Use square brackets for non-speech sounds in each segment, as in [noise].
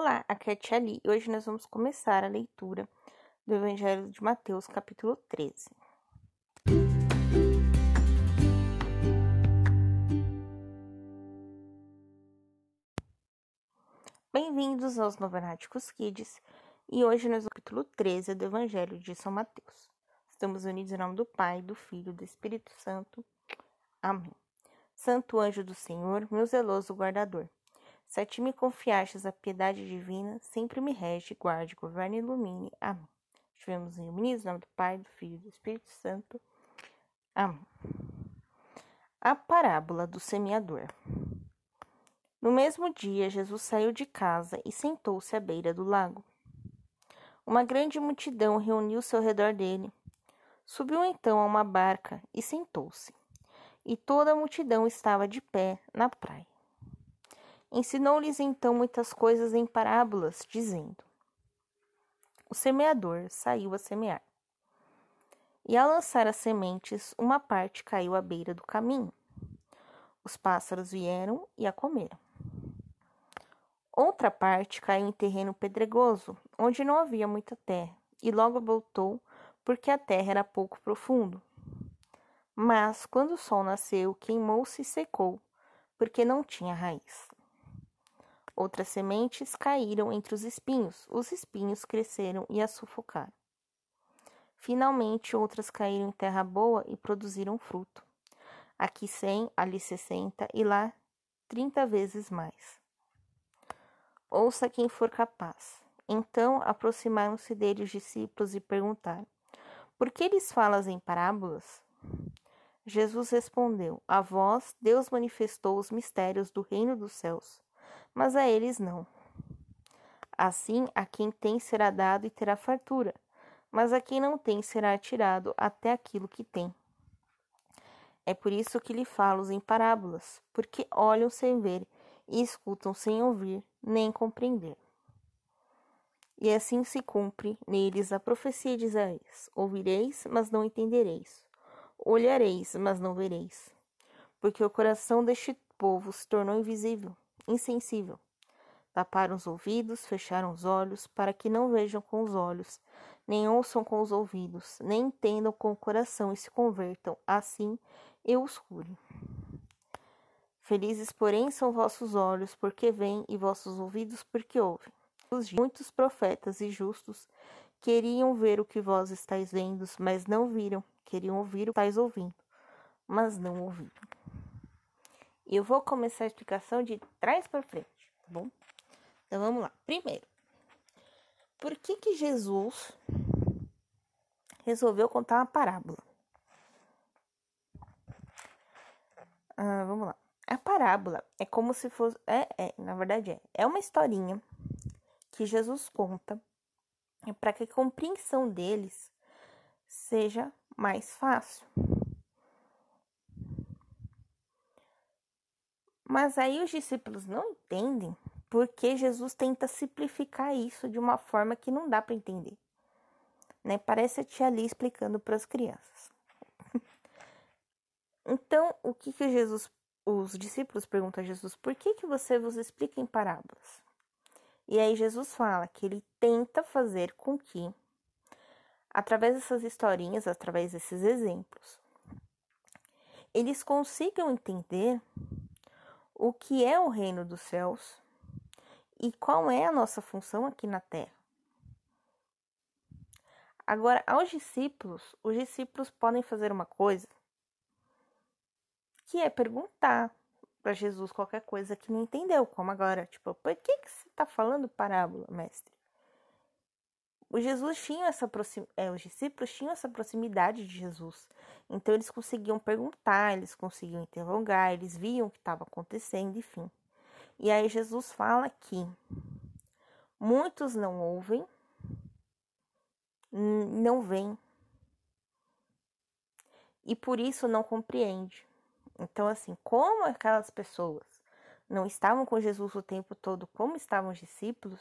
Olá, aqui é a Tia e hoje nós vamos começar a leitura do Evangelho de Mateus, capítulo 13. Bem-vindos aos Novenáticos Kids e hoje nós vamos capítulo 13 do Evangelho de São Mateus. Estamos unidos em nome do Pai, do Filho e do Espírito Santo. Amém. Santo anjo do Senhor, meu zeloso guardador se a ti me confiastes a piedade divina, sempre me rege, guarde, governe e ilumine. Amém. Estivemos em unidos, em nome do Pai, do Filho e do Espírito Santo. Amém. A parábola do semeador. No mesmo dia, Jesus saiu de casa e sentou-se à beira do lago. Uma grande multidão reuniu-se ao redor dele. Subiu então a uma barca e sentou-se. E toda a multidão estava de pé na praia. Ensinou-lhes então muitas coisas em parábolas, dizendo: O semeador saiu a semear. E ao lançar as sementes, uma parte caiu à beira do caminho. Os pássaros vieram e a comeram. Outra parte caiu em terreno pedregoso, onde não havia muita terra, e logo voltou, porque a terra era pouco profundo. Mas, quando o sol nasceu, queimou-se e secou, porque não tinha raiz. Outras sementes caíram entre os espinhos. Os espinhos cresceram e a sufocaram. Finalmente, outras caíram em terra boa e produziram fruto. Aqui cem, ali sessenta e lá trinta vezes mais. Ouça quem for capaz. Então aproximaram-se dele os discípulos e perguntaram: Por que lhes falas em parábolas? Jesus respondeu: A vós Deus manifestou os mistérios do reino dos céus mas a eles não. Assim, a quem tem será dado e terá fartura, mas a quem não tem será tirado até aquilo que tem. É por isso que lhe falo em parábolas, porque olham sem ver e escutam sem ouvir, nem compreender. E assim se cumpre neles a profecia de Isaías: Ouvireis, mas não entendereis. Olhareis, mas não vereis. Porque o coração deste povo se tornou invisível insensível. Taparam os ouvidos, fecharam os olhos, para que não vejam com os olhos, nem ouçam com os ouvidos, nem entendam com o coração e se convertam. Assim eu os cure. Felizes, porém, são vossos olhos, porque veem, e vossos ouvidos, porque ouvem. Muitos profetas e justos queriam ver o que vós estáis vendo, mas não viram. Queriam ouvir o que estáis ouvindo, mas não ouviram. E eu vou começar a explicação de trás para frente, tá bom? Então vamos lá. Primeiro, por que que Jesus resolveu contar uma parábola? Ah, vamos lá. A parábola é como se fosse. É, é, na verdade é. É uma historinha que Jesus conta para que a compreensão deles seja mais fácil. Mas aí os discípulos não entendem porque Jesus tenta simplificar isso de uma forma que não dá para entender. Né? Parece a tia ali explicando para as crianças. [laughs] então, o que que Jesus, os discípulos perguntam a Jesus, por que que você vos explica em parábolas? E aí Jesus fala que ele tenta fazer com que, através dessas historinhas, através desses exemplos, eles consigam entender o que é o reino dos céus e qual é a nossa função aqui na terra. Agora, aos discípulos, os discípulos podem fazer uma coisa que é perguntar para Jesus qualquer coisa que não entendeu, como agora, tipo, por que, que você está falando parábola, mestre? Os Jesus tinham essa proxim... É, os discípulos tinham essa proximidade de Jesus. Então eles conseguiam perguntar, eles conseguiam interrogar, eles viam o que estava acontecendo, enfim. E aí Jesus fala que muitos não ouvem, não veem, e por isso não compreende. Então, assim, como aquelas pessoas não estavam com Jesus o tempo todo, como estavam os discípulos,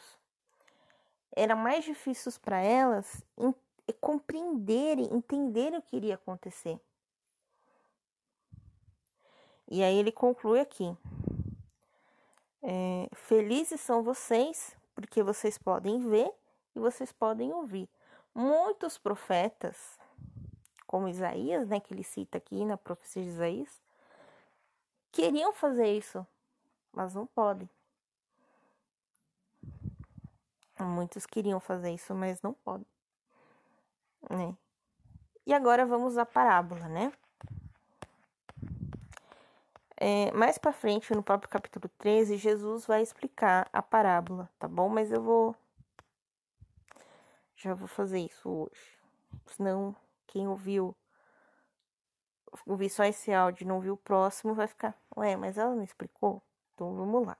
era mais difícil para elas compreenderem, entenderem o que iria acontecer. E aí ele conclui aqui: é, Felizes são vocês, porque vocês podem ver e vocês podem ouvir. Muitos profetas, como Isaías, né, que ele cita aqui na profecia de Isaías, queriam fazer isso, mas não podem. Muitos queriam fazer isso, mas não podem. Né? E agora vamos à parábola, né? É, mais para frente, no próprio capítulo 13, Jesus vai explicar a parábola, tá bom? Mas eu vou. Já vou fazer isso hoje. Senão, quem ouviu. Ouvir só esse áudio e não viu o próximo vai ficar. Ué, mas ela não explicou? Então vamos lá.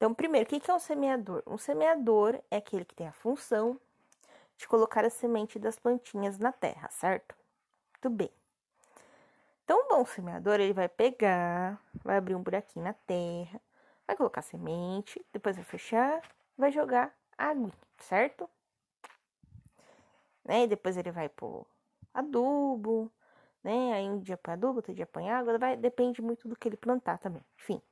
Então, primeiro, o que é um semeador? Um semeador é aquele que tem a função de colocar a semente das plantinhas na terra, certo? Muito bem. Então, um bom semeador, ele vai pegar, vai abrir um buraquinho na terra, vai colocar semente, depois vai fechar, vai jogar água, certo? Né? E depois ele vai pôr adubo, né? Aí um dia põe adubo, outro dia põe água, vai, depende muito do que ele plantar também, enfim.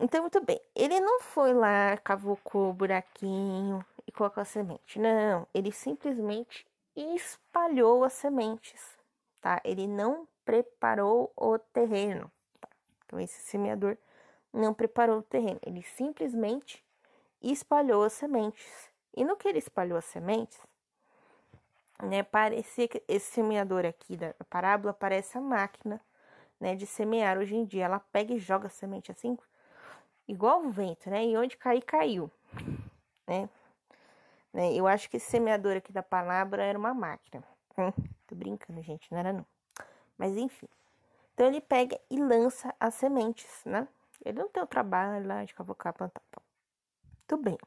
Então, muito bem, ele não foi lá, cavocou o buraquinho e colocou a semente, não, ele simplesmente espalhou as sementes tá? Ele não preparou o terreno. Tá? Então, esse semeador não preparou o terreno, ele simplesmente espalhou as sementes. E no que ele espalhou as sementes, né, parecia que esse semeador aqui da parábola parece a máquina, né, de semear hoje em dia. Ela pega e joga a semente assim, igual o vento, né? E onde cair, caiu, né? né? Eu acho que esse semeador aqui da palavra era uma máquina. Hum, tô brincando, gente, não era não. Mas enfim. Então ele pega e lança as sementes, né? Ele não tem o trabalho lá de cavocar, plantar. Tudo bem.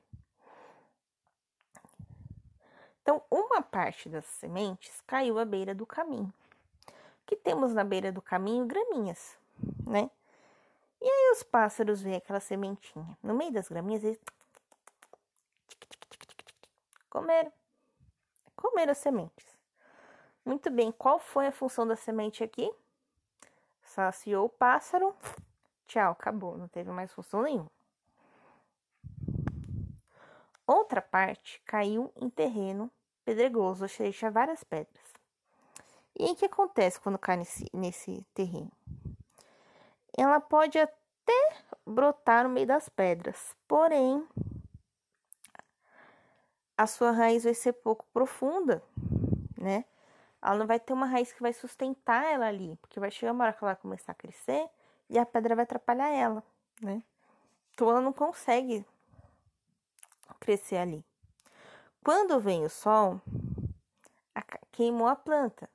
Então, uma parte das sementes caiu à beira do caminho. O que temos na beira do caminho? Graminhas, né? E aí os pássaros veem aquela sementinha. No meio das graminhas, eles comeram. Comeram as sementes. Muito bem, qual foi a função da semente aqui? Saciou o pássaro. Tchau, acabou, não teve mais função nenhuma. Outra parte caiu em terreno pedregoso, ou seja, várias pedras. E o que acontece quando cai nesse, nesse terreno? Ela pode até brotar no meio das pedras, porém a sua raiz vai ser pouco profunda, né? ela não vai ter uma raiz que vai sustentar ela ali, porque vai chegar uma hora que ela vai começar a crescer e a pedra vai atrapalhar ela, né? Então ela não consegue crescer ali. Quando vem o sol, queimou a planta.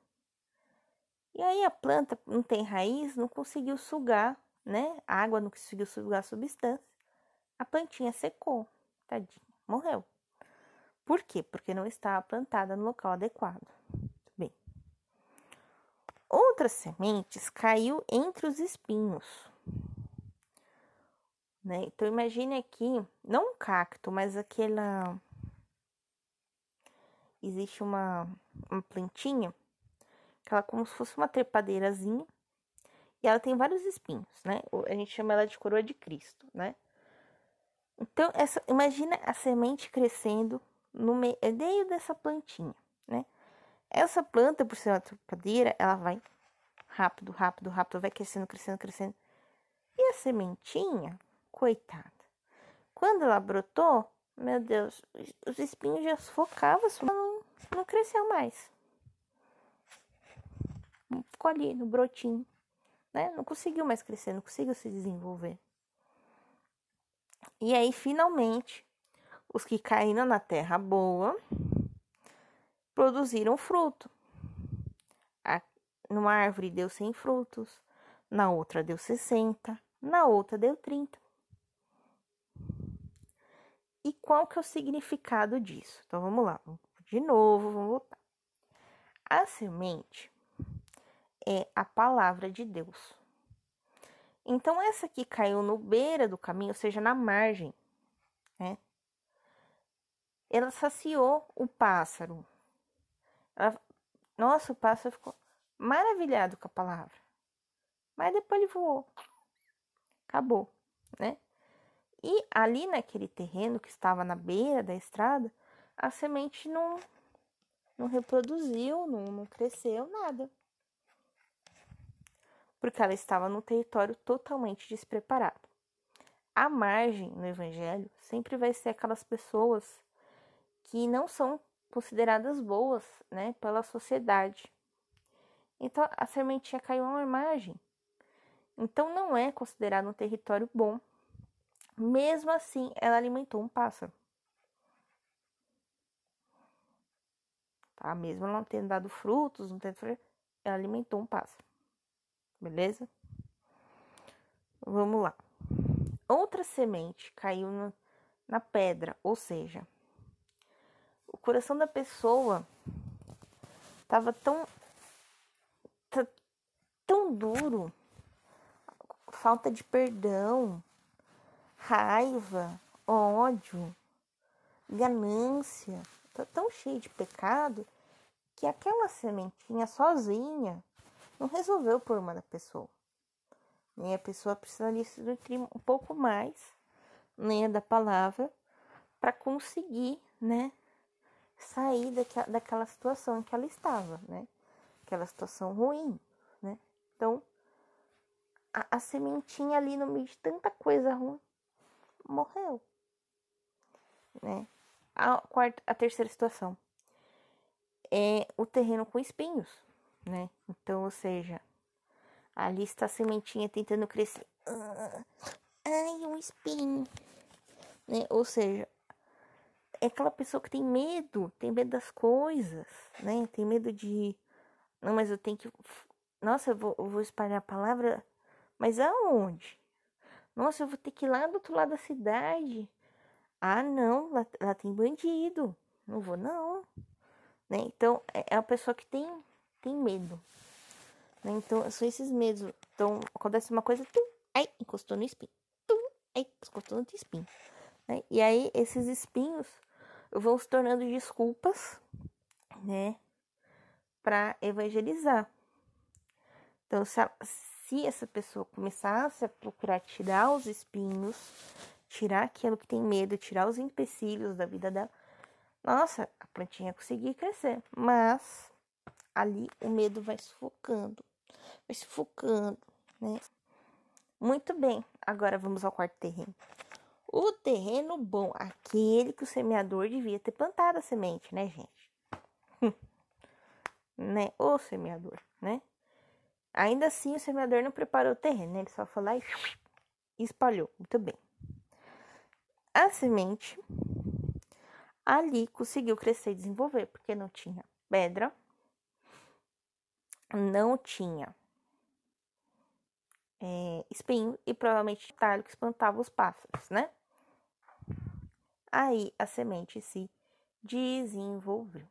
E aí a planta não tem raiz, não conseguiu sugar, né? A água não conseguiu sugar a substância. A plantinha secou, tadinha, morreu. Por quê? Porque não estava plantada no local adequado. Outras sementes caiu entre os espinhos. Né? Então imagine aqui, não um cacto, mas aquela existe uma, uma plantinha que ela é como se fosse uma trepadeirazinha e ela tem vários espinhos, né? A gente chama ela de coroa de Cristo, né? Então, essa, imagina a semente crescendo no meio dessa plantinha, né? Essa planta, por ser uma trepadeira, ela vai rápido, rápido, rápido, vai crescendo, crescendo, crescendo. E a sementinha, coitada, quando ela brotou, meu Deus, os espinhos já sufocavam, não, não cresceu mais. Ficou ali no brotinho, né? Não conseguiu mais crescer, não conseguiu se desenvolver. E aí, finalmente, os que caíram na terra boa produziram fruto. A, numa árvore deu 100 frutos, na outra deu 60, na outra deu 30. E qual que é o significado disso? Então vamos lá, de novo, vamos voltar. A semente é a palavra de Deus. Então essa que caiu no beira do caminho, ou seja, na margem, né? Ela saciou o pássaro, ela, nossa, o pássaro ficou maravilhado com a palavra. Mas depois ele voou. Acabou, né? E ali naquele terreno que estava na beira da estrada, a semente não, não reproduziu, não, não cresceu, nada. Porque ela estava no território totalmente despreparado. A margem no evangelho sempre vai ser aquelas pessoas que não são consideradas boas, né, pela sociedade. Então a sementinha caiu na margem. Então não é considerado um território bom. Mesmo assim, ela alimentou um pássaro. Tá? Mesmo ela não tendo dado frutos, não tendo ela alimentou um pássaro. Beleza? Vamos lá. Outra semente caiu na, na pedra, ou seja, o coração da pessoa estava tão tão duro, falta de perdão, raiva, ódio, ganância, tá tão cheio de pecado que aquela sementinha sozinha não resolveu o problema da pessoa. Nem a pessoa precisaria se nutrir um pouco mais, né, da palavra, para conseguir, né, sair daquela, daquela situação em que ela estava, né, aquela situação ruim, né. Então, a, a sementinha ali no meio de tanta coisa ruim morreu, né. A quarta, a terceira situação é o terreno com espinhos, né? Então, ou seja, ali está a sementinha tentando crescer. Ai, um espinho. Né? Ou seja, é aquela pessoa que tem medo, tem medo das coisas, né? Tem medo de. Não, mas eu tenho que. Nossa, eu vou, eu vou espalhar a palavra, mas aonde? Nossa, eu vou ter que ir lá do outro lado da cidade. Ah, não, lá, lá tem bandido. Não vou, não. Né? Então, é, é a pessoa que tem tem medo. Né? Então, são esses medos. Então, acontece uma coisa, tum, aí encostou no espinho. Tum, aí encostou no espinho. Né? E aí, esses espinhos vão se tornando desculpas, né? Para evangelizar. Então, se, se essa pessoa começasse a procurar tirar os espinhos, tirar aquilo que tem medo, tirar os empecilhos da vida dela, nossa, a plantinha conseguir crescer. Mas ali o medo vai sufocando, vai sufocando, né? Muito bem, agora vamos ao quarto terreno. O terreno bom, aquele que o semeador devia ter plantado a semente, né, gente? [laughs] né? O semeador, né? Ainda assim, o semeador não preparou o terreno, né? Ele só foi lá e [laughs] espalhou. Muito bem. A semente ali conseguiu crescer e desenvolver, porque não tinha pedra, não tinha é, espinho e provavelmente talho que espantava os pássaros, né? Aí a semente se desenvolveu.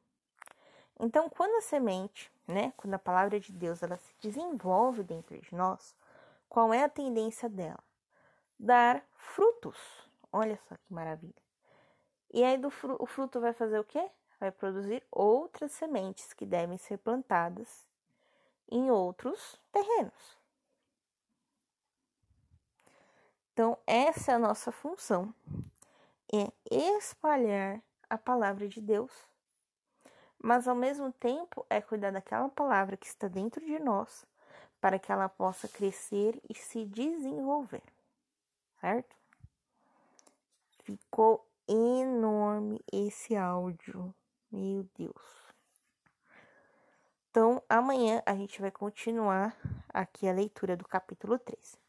Então, quando a semente, né, quando a palavra de Deus ela se desenvolve dentro de nós, qual é a tendência dela? Dar frutos. Olha só que maravilha. E aí do fru o fruto vai fazer o quê? Vai produzir outras sementes que devem ser plantadas em outros terrenos. Então, essa é a nossa função, é espalhar a palavra de Deus, mas ao mesmo tempo é cuidar daquela palavra que está dentro de nós, para que ela possa crescer e se desenvolver, certo? Ficou enorme esse áudio, meu Deus. Então, amanhã a gente vai continuar aqui a leitura do capítulo 3.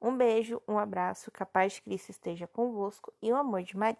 Um beijo, um abraço, que a paz de Cristo esteja convosco e o amor de Maria.